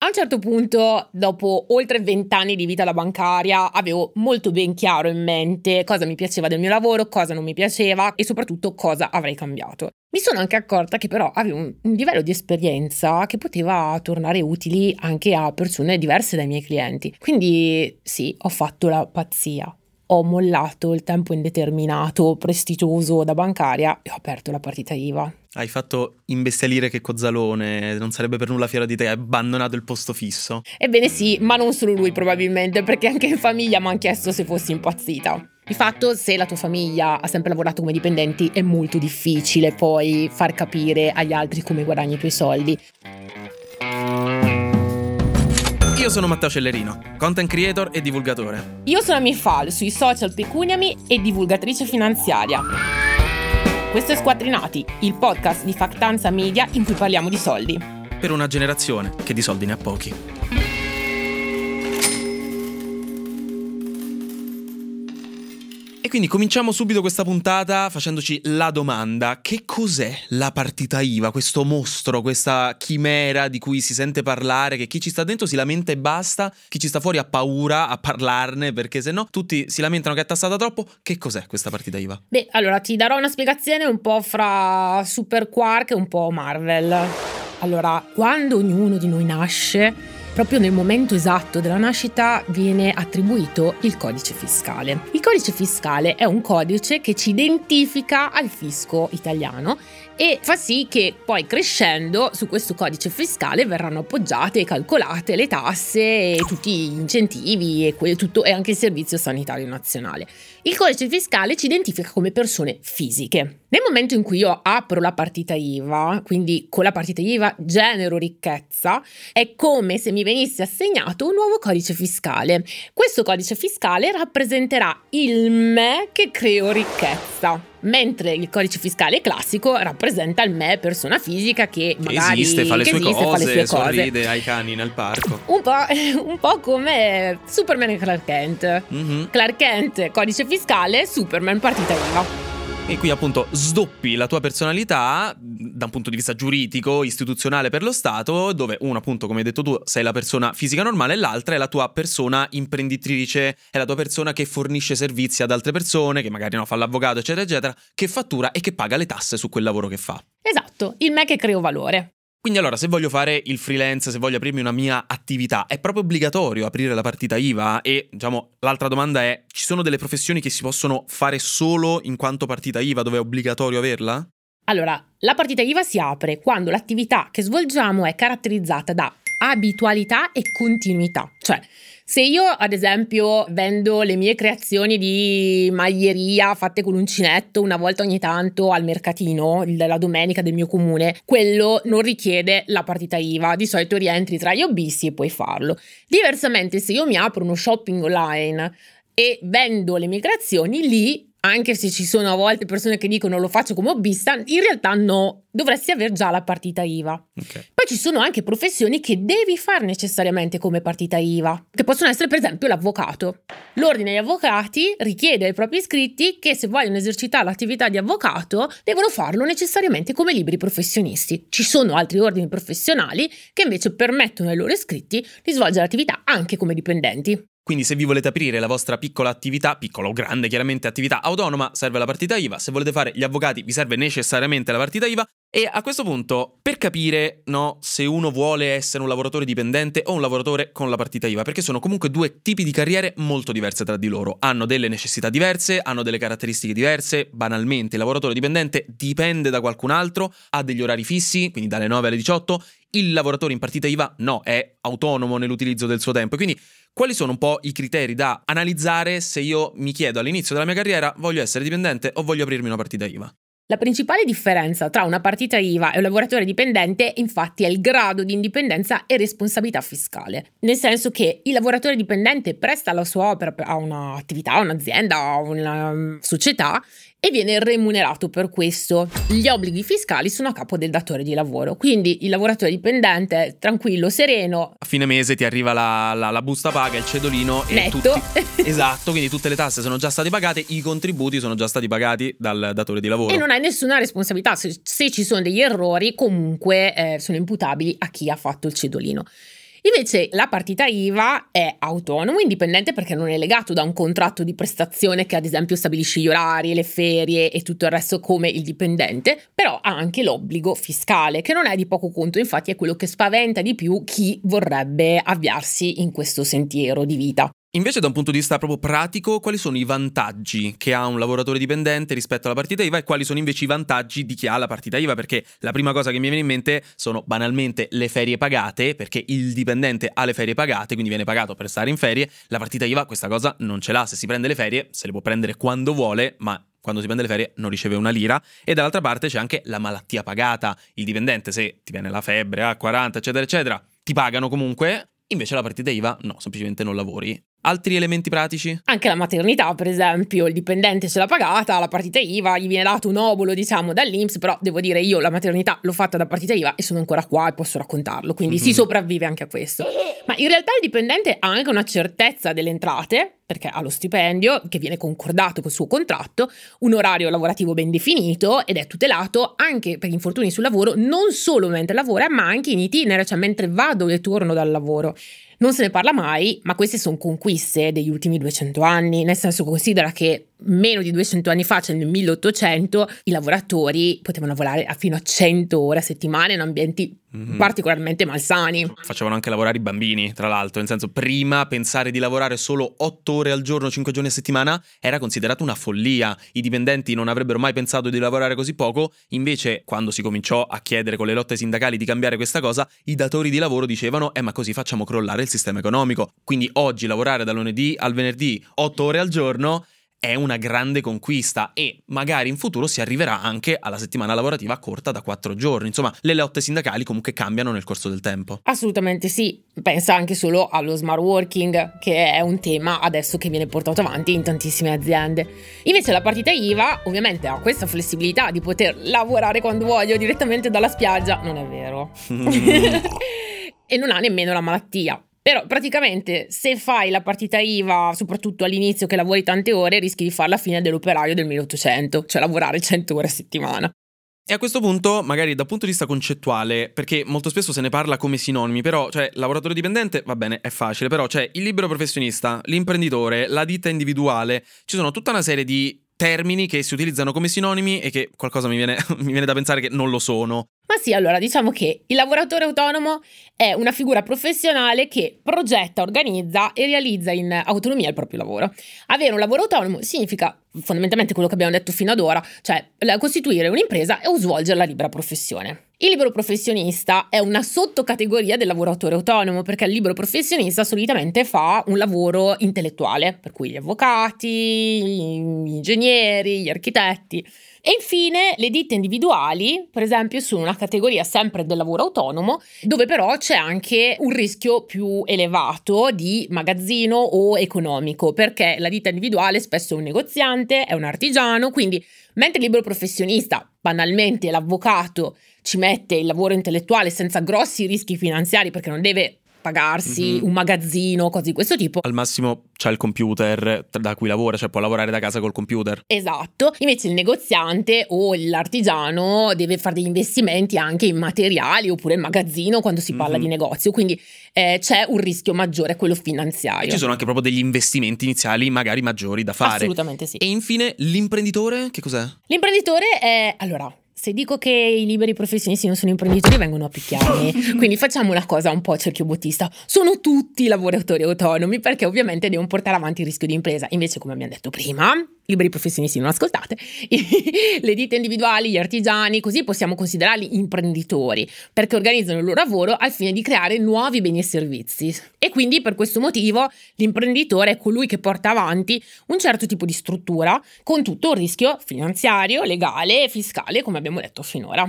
A un certo punto, dopo oltre vent'anni di vita da bancaria, avevo molto ben chiaro in mente cosa mi piaceva del mio lavoro, cosa non mi piaceva e soprattutto cosa avrei cambiato. Mi sono anche accorta che però avevo un, un livello di esperienza che poteva tornare utili anche a persone diverse dai miei clienti. Quindi sì, ho fatto la pazzia ho mollato il tempo indeterminato, prestigioso da bancaria e ho aperto la partita IVA. Hai fatto imbestialire che Cozzalone, non sarebbe per nulla fiero di te, hai abbandonato il posto fisso. Ebbene sì, ma non solo lui probabilmente, perché anche in famiglia mi hanno chiesto se fossi impazzita. Di fatto, se la tua famiglia ha sempre lavorato come dipendenti, è molto difficile poi far capire agli altri come guadagni i tuoi soldi. Io sono Matteo Cellerino, content creator e divulgatore. Io sono Mifal, sui social Pecuniami e divulgatrice finanziaria. Questo è Squattrinati, il podcast di Factanza Media in cui parliamo di soldi. Per una generazione che di soldi ne ha pochi. E quindi cominciamo subito questa puntata facendoci la domanda: che cos'è la partita IVA, questo mostro, questa chimera di cui si sente parlare, che chi ci sta dentro si lamenta e basta, chi ci sta fuori ha paura a parlarne perché se no tutti si lamentano che è tassata troppo. Che cos'è questa partita IVA? Beh, allora ti darò una spiegazione un po' fra Super Quark e un po' Marvel. Allora, quando ognuno di noi nasce proprio nel momento esatto della nascita viene attribuito il codice fiscale. Il codice fiscale è un codice che ci identifica al fisco italiano e fa sì che poi crescendo su questo codice fiscale verranno appoggiate e calcolate le tasse e tutti gli incentivi e, que- tutto, e anche il servizio sanitario nazionale. Il codice fiscale ci identifica come persone fisiche. Nel momento in cui io apro la partita IVA, quindi con la partita IVA genero ricchezza, è come se mi venisse assegnato un nuovo codice fiscale. Questo codice fiscale rappresenterà il me che creo ricchezza mentre il codice fiscale classico rappresenta il me persona fisica che, Che magari esiste, fa le che sue esiste, cose, fa le sue cose. sorride ai cani nel parco. Un po', un po' come Superman e Clark Kent. Mhm. Clark Kent, codice fiscale, Superman, partita IVA. E qui appunto sdoppi la tua personalità da un punto di vista giuridico, istituzionale per lo Stato, dove uno appunto, come hai detto tu, sei la persona fisica normale e l'altra è la tua persona imprenditrice, è la tua persona che fornisce servizi ad altre persone, che magari no, fa l'avvocato, eccetera, eccetera, che fattura e che paga le tasse su quel lavoro che fa. Esatto, il me che creo valore. Quindi allora, se voglio fare il freelance, se voglio aprirmi una mia attività, è proprio obbligatorio aprire la partita IVA? E, diciamo, l'altra domanda è, ci sono delle professioni che si possono fare solo in quanto partita IVA, dove è obbligatorio averla? Allora, la partita IVA si apre quando l'attività che svolgiamo è caratterizzata da abitualità e continuità. Cioè, se io ad esempio vendo le mie creazioni di maglieria fatte con uncinetto una volta ogni tanto al mercatino della domenica del mio comune, quello non richiede la partita IVA, di solito rientri tra gli hobbisti e puoi farlo. Diversamente se io mi apro uno shopping online e vendo le mie creazioni, lì anche se ci sono a volte persone che dicono lo faccio come hobbista, in realtà no, dovresti aver già la partita IVA. Ok. Poi ci sono anche professioni che devi fare necessariamente come partita IVA, che possono essere per esempio l'avvocato. L'ordine degli avvocati richiede ai propri iscritti che se vogliono esercitare l'attività di avvocato devono farlo necessariamente come liberi professionisti. Ci sono altri ordini professionali che invece permettono ai loro iscritti di svolgere l'attività anche come dipendenti. Quindi se vi volete aprire la vostra piccola attività, piccola o grande chiaramente attività autonoma, serve la partita IVA, se volete fare gli avvocati vi serve necessariamente la partita IVA e a questo punto per capire no, se uno vuole essere un lavoratore dipendente o un lavoratore con la partita IVA, perché sono comunque due tipi di carriere molto diverse tra di loro, hanno delle necessità diverse, hanno delle caratteristiche diverse, banalmente il lavoratore dipendente dipende da qualcun altro, ha degli orari fissi, quindi dalle 9 alle 18, il lavoratore in partita IVA no, è autonomo nell'utilizzo del suo tempo, quindi quali sono un po' i criteri da analizzare se io mi chiedo all'inizio della mia carriera voglio essere dipendente o voglio aprirmi una partita IVA? La principale differenza tra una partita IVA e un lavoratore dipendente infatti è il grado di indipendenza e responsabilità fiscale, nel senso che il lavoratore dipendente presta la sua opera a un'attività, a un'azienda, a una um, società e viene remunerato per questo. Gli obblighi fiscali sono a capo del datore di lavoro, quindi il lavoratore dipendente tranquillo, sereno, A fine mese ti arriva la, la- la busta paga, il cedolino e netto. tutti... Esatto, quindi tutte le tasse sono già state pagate, i contributi sono già stati pagati dal datore di lavoro. E non hai nessuna responsabilità, se, se ci sono degli errori comunque eh, sono imputabili a chi ha fatto il cedolino. Invece la partita IVA è autonomo, indipendente perché non è legato da un contratto di prestazione che ad esempio stabilisce gli orari, le ferie e tutto il resto come il dipendente, però ha anche l'obbligo fiscale che non è di poco conto, infatti è quello che spaventa di più chi vorrebbe avviarsi in questo sentiero di vita. Invece da un punto di vista proprio pratico, quali sono i vantaggi che ha un lavoratore dipendente rispetto alla partita IVA e quali sono invece i vantaggi di chi ha la partita IVA? Perché la prima cosa che mi viene in mente sono banalmente le ferie pagate, perché il dipendente ha le ferie pagate, quindi viene pagato per stare in ferie, la partita IVA questa cosa non ce l'ha, se si prende le ferie se le può prendere quando vuole, ma quando si prende le ferie non riceve una lira. E dall'altra parte c'è anche la malattia pagata, il dipendente se ti viene la febbre a 40 eccetera eccetera, ti pagano comunque, invece la partita IVA no, semplicemente non lavori Altri elementi pratici? Anche la maternità, per esempio, il dipendente ce l'ha pagata, la partita IVA, gli viene dato un obolo, diciamo, dall'Inps, però devo dire io la maternità l'ho fatta da partita IVA e sono ancora qua e posso raccontarlo, quindi mm-hmm. si sopravvive anche a questo. Ma in realtà il dipendente ha anche una certezza delle entrate, perché ha lo stipendio che viene concordato col suo contratto, un orario lavorativo ben definito ed è tutelato anche per infortuni sul lavoro, non solo mentre lavora, ma anche in itinere, cioè mentre vado e torno dal lavoro. Non se ne parla mai, ma queste sono conquiste degli ultimi 200 anni, nel senso considera che meno di 200 anni fa, cioè nel 1800, i lavoratori potevano lavorare fino a 100 ore a settimana in ambienti mm-hmm. particolarmente malsani. Facevano anche lavorare i bambini, tra l'altro, nel senso prima pensare di lavorare solo 8 ore al giorno, 5 giorni a settimana era considerato una follia. I dipendenti non avrebbero mai pensato di lavorare così poco, invece quando si cominciò a chiedere con le lotte sindacali di cambiare questa cosa, i datori di lavoro dicevano "Eh, ma così facciamo crollare il sistema economico". Quindi oggi lavorare dal lunedì al venerdì 8 ore al giorno è una grande conquista e magari in futuro si arriverà anche alla settimana lavorativa corta da quattro giorni. Insomma, le lotte sindacali comunque cambiano nel corso del tempo. Assolutamente sì, pensa anche solo allo smart working, che è un tema adesso che viene portato avanti in tantissime aziende. Invece la partita IVA ovviamente ha questa flessibilità di poter lavorare quando voglio direttamente dalla spiaggia, non è vero. e non ha nemmeno la malattia. Però praticamente se fai la partita IVA, soprattutto all'inizio che lavori tante ore, rischi di fare la fine dell'operaio del 1800, cioè lavorare 100 ore a settimana. E a questo punto, magari dal punto di vista concettuale, perché molto spesso se ne parla come sinonimi, però, cioè, lavoratore dipendente, va bene, è facile, però c'è il libero professionista, l'imprenditore, la ditta individuale, ci sono tutta una serie di termini che si utilizzano come sinonimi e che qualcosa mi viene, mi viene, da pensare che non lo sono. Ma sì, allora diciamo che il lavoratore autonomo è una figura professionale che progetta, organizza e realizza in autonomia il proprio lavoro. Avere un lavoro autonomo significa fondamentalmente quello che abbiamo detto fino ad ora, cioè costituire un'impresa o svolgere la libera professione. Il libero professionista è una sottocategoria del lavoratore autonomo perché il libero professionista solitamente fa un lavoro intellettuale, per cui gli avvocati, gli ingegneri, gli architetti. E infine le ditte individuali, per esempio, sono una categoria sempre del lavoro autonomo, dove però c'è anche un rischio più elevato di magazzino o economico, perché la ditta individuale spesso è un negoziante, è un artigiano, quindi mentre il libero professionista, banalmente l'avvocato, ci mette il lavoro intellettuale senza grossi rischi finanziari perché non deve pagarsi mm-hmm. un magazzino, cose di questo tipo. Al massimo c'è il computer da cui lavora, cioè può lavorare da casa col computer. Esatto. Invece il negoziante o l'artigiano deve fare degli investimenti anche in materiali oppure il magazzino quando si parla mm-hmm. di negozio, quindi eh, c'è un rischio maggiore, quello finanziario. E ci sono anche proprio degli investimenti iniziali magari maggiori da fare. Assolutamente sì. E infine l'imprenditore, che cos'è? L'imprenditore è allora se dico che i liberi professionisti non sono imprenditori vengono a picchiarmi. Quindi facciamo una cosa un po' cerchiobottista. Sono tutti lavoratori autonomi perché ovviamente devono portare avanti il rischio di impresa. Invece, come abbiamo detto prima, liberi professionisti non ascoltate, le ditte individuali, gli artigiani, così possiamo considerarli imprenditori perché organizzano il loro lavoro al fine di creare nuovi beni e servizi. E quindi per questo motivo l'imprenditore è colui che porta avanti un certo tipo di struttura con tutto il rischio finanziario, legale e fiscale, come abbiamo detto finora.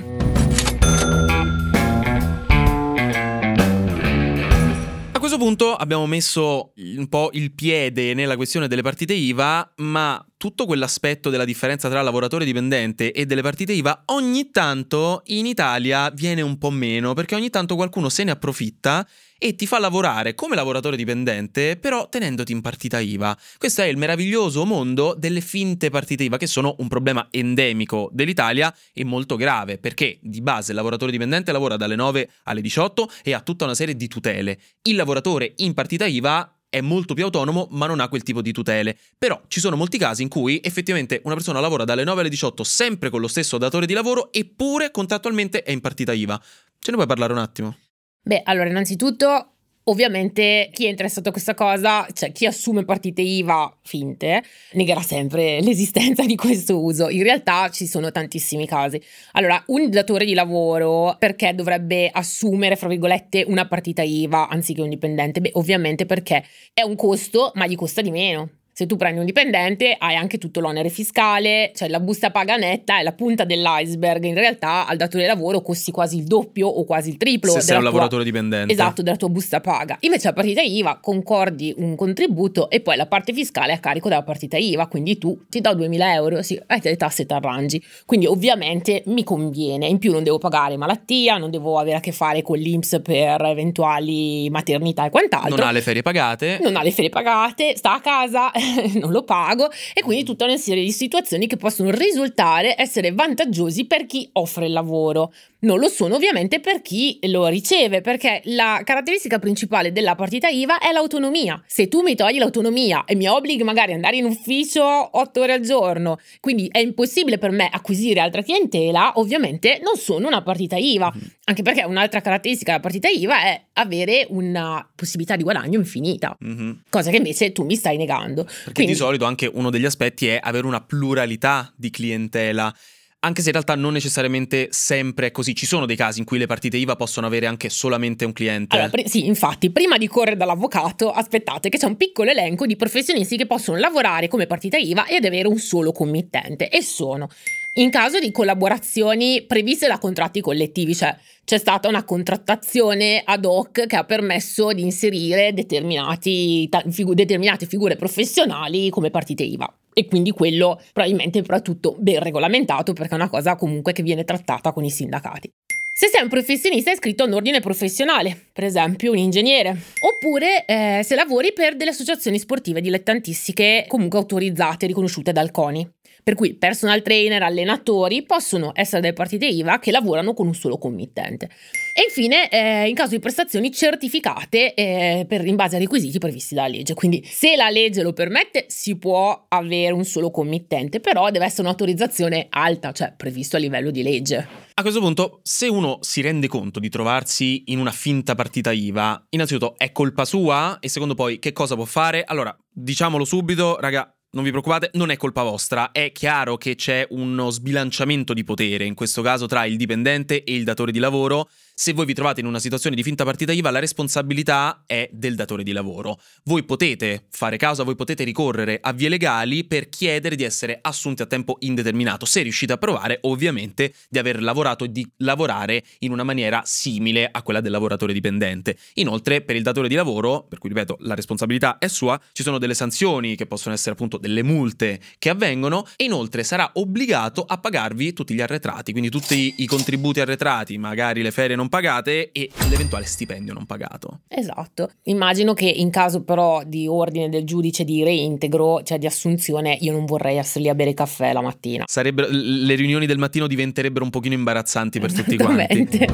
A questo punto abbiamo messo un po' il piede nella questione delle partite IVA, ma tutto quell'aspetto della differenza tra lavoratore dipendente e delle partite IVA ogni tanto in Italia viene un po' meno, perché ogni tanto qualcuno se ne approfitta e ti fa lavorare come lavoratore dipendente, però tenendoti in partita IVA. Questo è il meraviglioso mondo delle finte partite IVA, che sono un problema endemico dell'Italia e molto grave, perché di base il lavoratore dipendente lavora dalle 9 alle 18 e ha tutta una serie di tutele. Il lavoratore in partita IVA è molto più autonomo ma non ha quel tipo di tutele. Però ci sono molti casi in cui effettivamente una persona lavora dalle 9 alle 18 sempre con lo stesso datore di lavoro eppure contrattualmente è in partita IVA. Ce ne puoi parlare un attimo? Beh, allora innanzitutto Ovviamente chi è interessato a questa cosa, cioè chi assume partite IVA finte, negherà sempre l'esistenza di questo uso. In realtà ci sono tantissimi casi. Allora, un datore di lavoro perché dovrebbe assumere, fra virgolette, una partita IVA anziché un dipendente? Beh, ovviamente perché è un costo, ma gli costa di meno. Se tu prendi un dipendente hai anche tutto l'onere fiscale, cioè la busta paga netta è la punta dell'iceberg, in realtà al datore di lavoro costi quasi il doppio o quasi il triplo. Se sei un lavoratore dipendente. Esatto, della tua busta paga. Invece a partita IVA concordi un contributo e poi la parte fiscale è a carico della partita IVA, quindi tu ti do 2000 euro, sì, hai le tasse e ti arrangi. Quindi ovviamente mi conviene, in più non devo pagare malattia, non devo avere a che fare con l'Inps per eventuali maternità e quant'altro. Non ha le ferie pagate. Non ha le ferie pagate, sta a casa non lo pago e quindi tutta una serie di situazioni che possono risultare essere vantaggiosi per chi offre il lavoro. Non lo sono ovviamente per chi lo riceve, perché la caratteristica principale della partita IVA è l'autonomia. Se tu mi togli l'autonomia e mi obblighi magari ad andare in ufficio otto ore al giorno, quindi è impossibile per me acquisire altra clientela, ovviamente non sono una partita IVA. Mm-hmm. Anche perché un'altra caratteristica della partita IVA è avere una possibilità di guadagno infinita, mm-hmm. cosa che invece tu mi stai negando. Perché quindi, di solito anche uno degli aspetti è avere una pluralità di clientela anche se in realtà non necessariamente sempre è così, ci sono dei casi in cui le partite IVA possono avere anche solamente un cliente. Allora, pr- sì, infatti, prima di correre dall'avvocato, aspettate che c'è un piccolo elenco di professionisti che possono lavorare come partita IVA ed avere un solo committente e sono in caso di collaborazioni previste da contratti collettivi, cioè c'è stata una contrattazione ad hoc che ha permesso di inserire determinate figure professionali come partite IVA e quindi quello probabilmente però è tutto ben regolamentato perché è una cosa comunque che viene trattata con i sindacati. Se sei un professionista iscritto a un ordine professionale, per esempio un ingegnere, oppure eh, se lavori per delle associazioni sportive dilettantistiche comunque autorizzate e riconosciute dal CONI. Per cui personal trainer, allenatori possono essere delle partite IVA che lavorano con un solo committente. E infine, eh, in caso di prestazioni certificate eh, per, in base ai requisiti previsti dalla legge. Quindi, se la legge lo permette, si può avere un solo committente, però deve essere un'autorizzazione alta, cioè previsto a livello di legge. A questo punto, se uno si rende conto di trovarsi in una finta partita IVA, innanzitutto è colpa sua e secondo poi che cosa può fare? Allora, diciamolo subito, raga, non vi preoccupate, non è colpa vostra, è chiaro che c'è uno sbilanciamento di potere, in questo caso tra il dipendente e il datore di lavoro, se voi vi trovate in una situazione di finta partita IVA, la responsabilità è del datore di lavoro. Voi potete fare causa, voi potete ricorrere a vie legali per chiedere di essere assunti a tempo indeterminato, se riuscite a provare ovviamente di aver lavorato e di lavorare in una maniera simile a quella del lavoratore dipendente. Inoltre, per il datore di lavoro, per cui ripeto, la responsabilità è sua, ci sono delle sanzioni che possono essere appunto delle multe che avvengono e inoltre sarà obbligato a pagarvi tutti gli arretrati, quindi tutti i contributi arretrati, magari le ferie non pagate e l'eventuale stipendio non pagato. Esatto. Immagino che in caso però di ordine del giudice di reintegro, cioè di assunzione, io non vorrei essere lì a bere caffè la mattina. Sarebbero, le riunioni del mattino diventerebbero un pochino imbarazzanti per tutti quanti.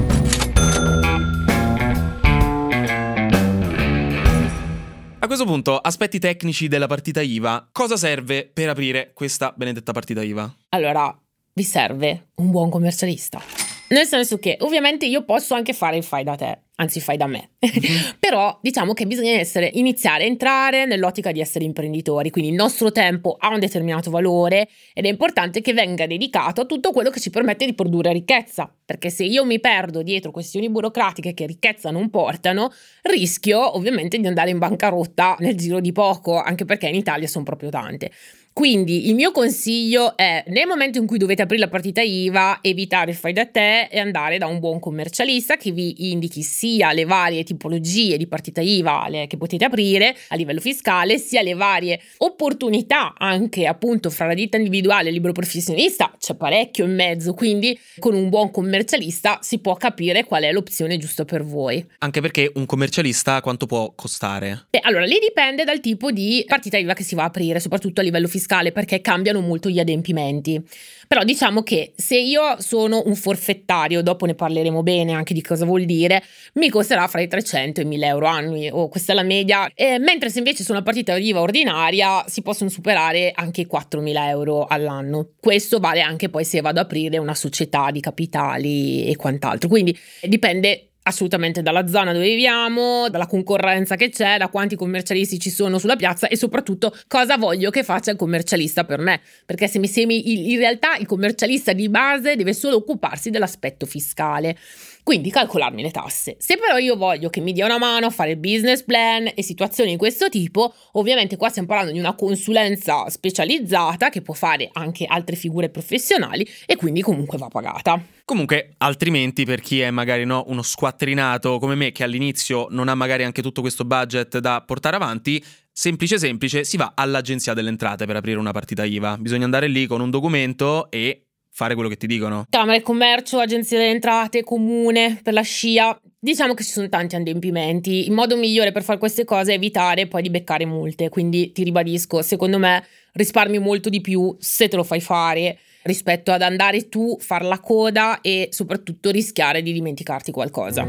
A questo punto, aspetti tecnici della partita IVA. Cosa serve per aprire questa benedetta partita IVA? Allora, vi serve un buon commercialista. Nel senso che ovviamente io posso anche fare il fai da te, anzi fai da me, mm-hmm. però diciamo che bisogna essere, iniziare a entrare nell'ottica di essere imprenditori, quindi il nostro tempo ha un determinato valore ed è importante che venga dedicato a tutto quello che ci permette di produrre ricchezza, perché se io mi perdo dietro questioni burocratiche che ricchezza non portano, rischio ovviamente di andare in bancarotta nel giro di poco, anche perché in Italia sono proprio tante. Quindi il mio consiglio è nel momento in cui dovete aprire la partita IVA, evitare il fai da te e andare da un buon commercialista che vi indichi sia le varie tipologie di partita IVA che potete aprire a livello fiscale, sia le varie opportunità anche appunto fra la ditta individuale e il libero professionista, c'è parecchio in mezzo, quindi con un buon commercialista si può capire qual è l'opzione giusta per voi. Anche perché un commercialista quanto può costare? Beh, allora lì dipende dal tipo di partita IVA che si va a aprire, soprattutto a livello fiscale fiscale perché cambiano molto gli adempimenti. Però diciamo che se io sono un forfettario, dopo ne parleremo bene anche di cosa vuol dire, mi costerà fra i 300 e i 1000 euro annui, o oh, questa è la media, eh, mentre se invece sono una partita IVA ordinaria si possono superare anche i 4000 euro all'anno. Questo vale anche poi se vado ad aprire una società di capitali e quant'altro. Quindi dipende assolutamente dalla zona dove viviamo, dalla concorrenza che c'è, da quanti commercialisti ci sono sulla piazza e soprattutto cosa voglio che faccia il commercialista per me. Perché se mi semi, in realtà il commercialista di base deve solo occuparsi dell'aspetto fiscale. Quindi calcolarmi le tasse. Se però io voglio che mi dia una mano a fare il business plan e situazioni di questo tipo, ovviamente qua stiamo parlando di una consulenza specializzata che può fare anche altre figure professionali e quindi comunque va pagata. Comunque, altrimenti per chi è magari no, uno squattrinato come me che all'inizio non ha magari anche tutto questo budget da portare avanti, semplice semplice, si va all'agenzia delle entrate per aprire una partita IVA. Bisogna andare lì con un documento e fare quello che ti dicono. Camera di commercio, agenzia delle entrate, comune, per la scia. Diciamo che ci sono tanti adempimenti. Il modo migliore per fare queste cose è evitare poi di beccare multe. Quindi ti ribadisco, secondo me risparmi molto di più se te lo fai fare rispetto ad andare tu, far la coda e soprattutto rischiare di dimenticarti qualcosa.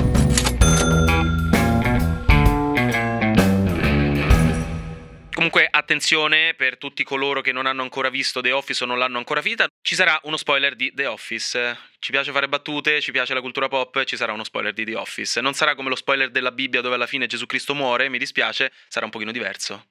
Comunque, attenzione per tutti coloro che non hanno ancora visto The Office o non l'hanno ancora finita. Ci sarà uno spoiler di The Office. Ci piace fare battute, ci piace la cultura pop, ci sarà uno spoiler di The Office. Non sarà come lo spoiler della Bibbia dove alla fine Gesù Cristo muore, mi dispiace, sarà un pochino diverso.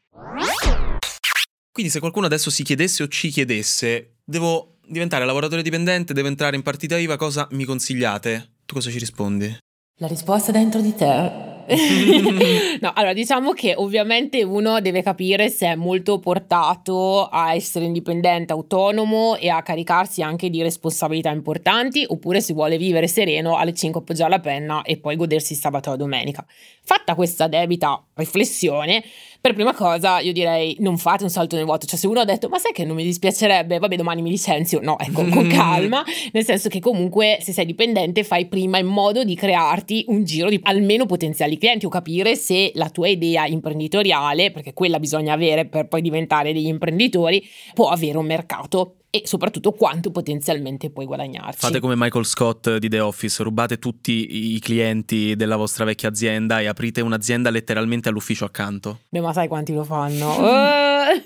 Quindi se qualcuno adesso si chiedesse o ci chiedesse, devo diventare lavoratore dipendente, devo entrare in partita IVA, cosa mi consigliate? Tu cosa ci rispondi? La risposta è dentro di te. no, allora diciamo che ovviamente uno deve capire se è molto portato a essere indipendente, autonomo e a caricarsi anche di responsabilità importanti, oppure se vuole vivere sereno alle 5 appoggiare la penna e poi godersi sabato e domenica. Fatta questa debita riflessione, per prima cosa io direi non fate un salto nel vuoto, cioè se uno ha detto ma sai che non mi dispiacerebbe, vabbè domani mi licenzio, no, ecco, con calma, nel senso che comunque se sei dipendente fai prima in modo di crearti un giro di almeno potenziali clienti o capire se la tua idea imprenditoriale, perché quella bisogna avere per poi diventare degli imprenditori, può avere un mercato e soprattutto quanto potenzialmente puoi guadagnarci. Fate come Michael Scott di The Office, rubate tutti i clienti della vostra vecchia azienda e aprite un'azienda letteralmente all'ufficio accanto. Beh, ma sai quanti lo fanno?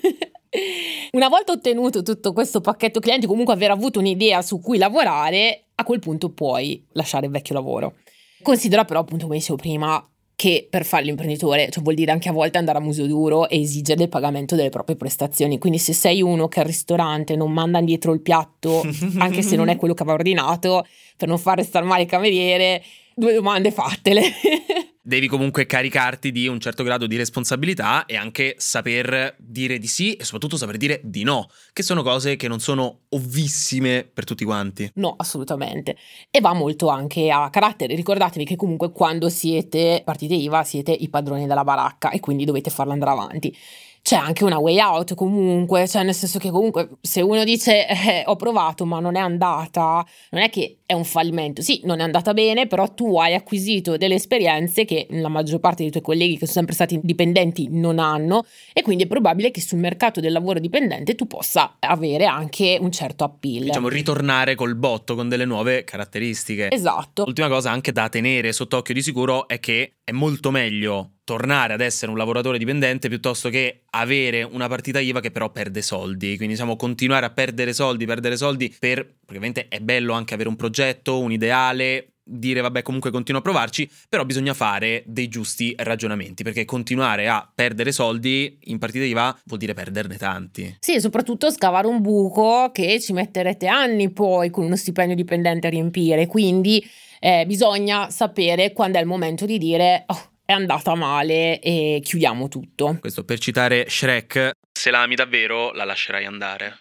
Una volta ottenuto tutto questo pacchetto clienti, comunque aver avuto un'idea su cui lavorare, a quel punto puoi lasciare il vecchio lavoro. Considera però, appunto, come dicevo prima, che per fare l'imprenditore cioè vuol dire anche a volte andare a muso duro e esigere il pagamento delle proprie prestazioni. Quindi se sei uno che al ristorante non manda indietro il piatto, anche se non è quello che aveva ordinato, per non far restare male il cameriere, due domande fattele. devi comunque caricarti di un certo grado di responsabilità e anche saper dire di sì e soprattutto saper dire di no, che sono cose che non sono ovvissime per tutti quanti. No, assolutamente. E va molto anche a carattere. Ricordatevi che comunque quando siete partite IVA siete i padroni della baracca e quindi dovete farla andare avanti c'è anche una way out comunque, cioè nel senso che comunque se uno dice eh, ho provato ma non è andata, non è che è un fallimento, sì non è andata bene, però tu hai acquisito delle esperienze che la maggior parte dei tuoi colleghi che sono sempre stati dipendenti non hanno e quindi è probabile che sul mercato del lavoro dipendente tu possa avere anche un certo appeal. Diciamo ritornare col botto con delle nuove caratteristiche. Esatto. L'ultima cosa anche da tenere sott'occhio di sicuro è che è molto meglio tornare ad essere un lavoratore dipendente piuttosto che avere una partita IVA che però perde soldi. Quindi diciamo continuare a perdere soldi, perdere soldi per, perché ovviamente è bello anche avere un progetto, un ideale, dire vabbè comunque continuo a provarci, però bisogna fare dei giusti ragionamenti, perché continuare a perdere soldi in partita IVA vuol dire perderne tanti. Sì, e soprattutto scavare un buco che ci metterete anni poi con uno stipendio dipendente a riempire, quindi eh, bisogna sapere quando è il momento di dire oh, è andata male e chiudiamo tutto. Questo per citare Shrek, se la ami davvero la lascerai andare.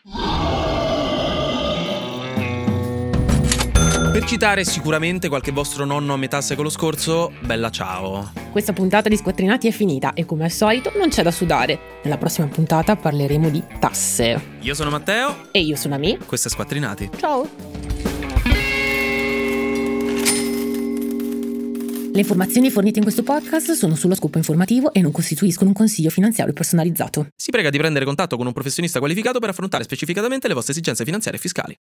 Per citare sicuramente qualche vostro nonno a metà secolo scorso, bella ciao. Questa puntata di Squattrinati è finita e come al solito non c'è da sudare. Nella prossima puntata parleremo di tasse. Io sono Matteo E io sono Ami. questo è Squattrinati. Ciao! Le informazioni fornite in questo podcast sono sullo scopo informativo e non costituiscono un consiglio finanziario personalizzato. Si prega di prendere contatto con un professionista qualificato per affrontare specificatamente le vostre esigenze finanziarie e fiscali.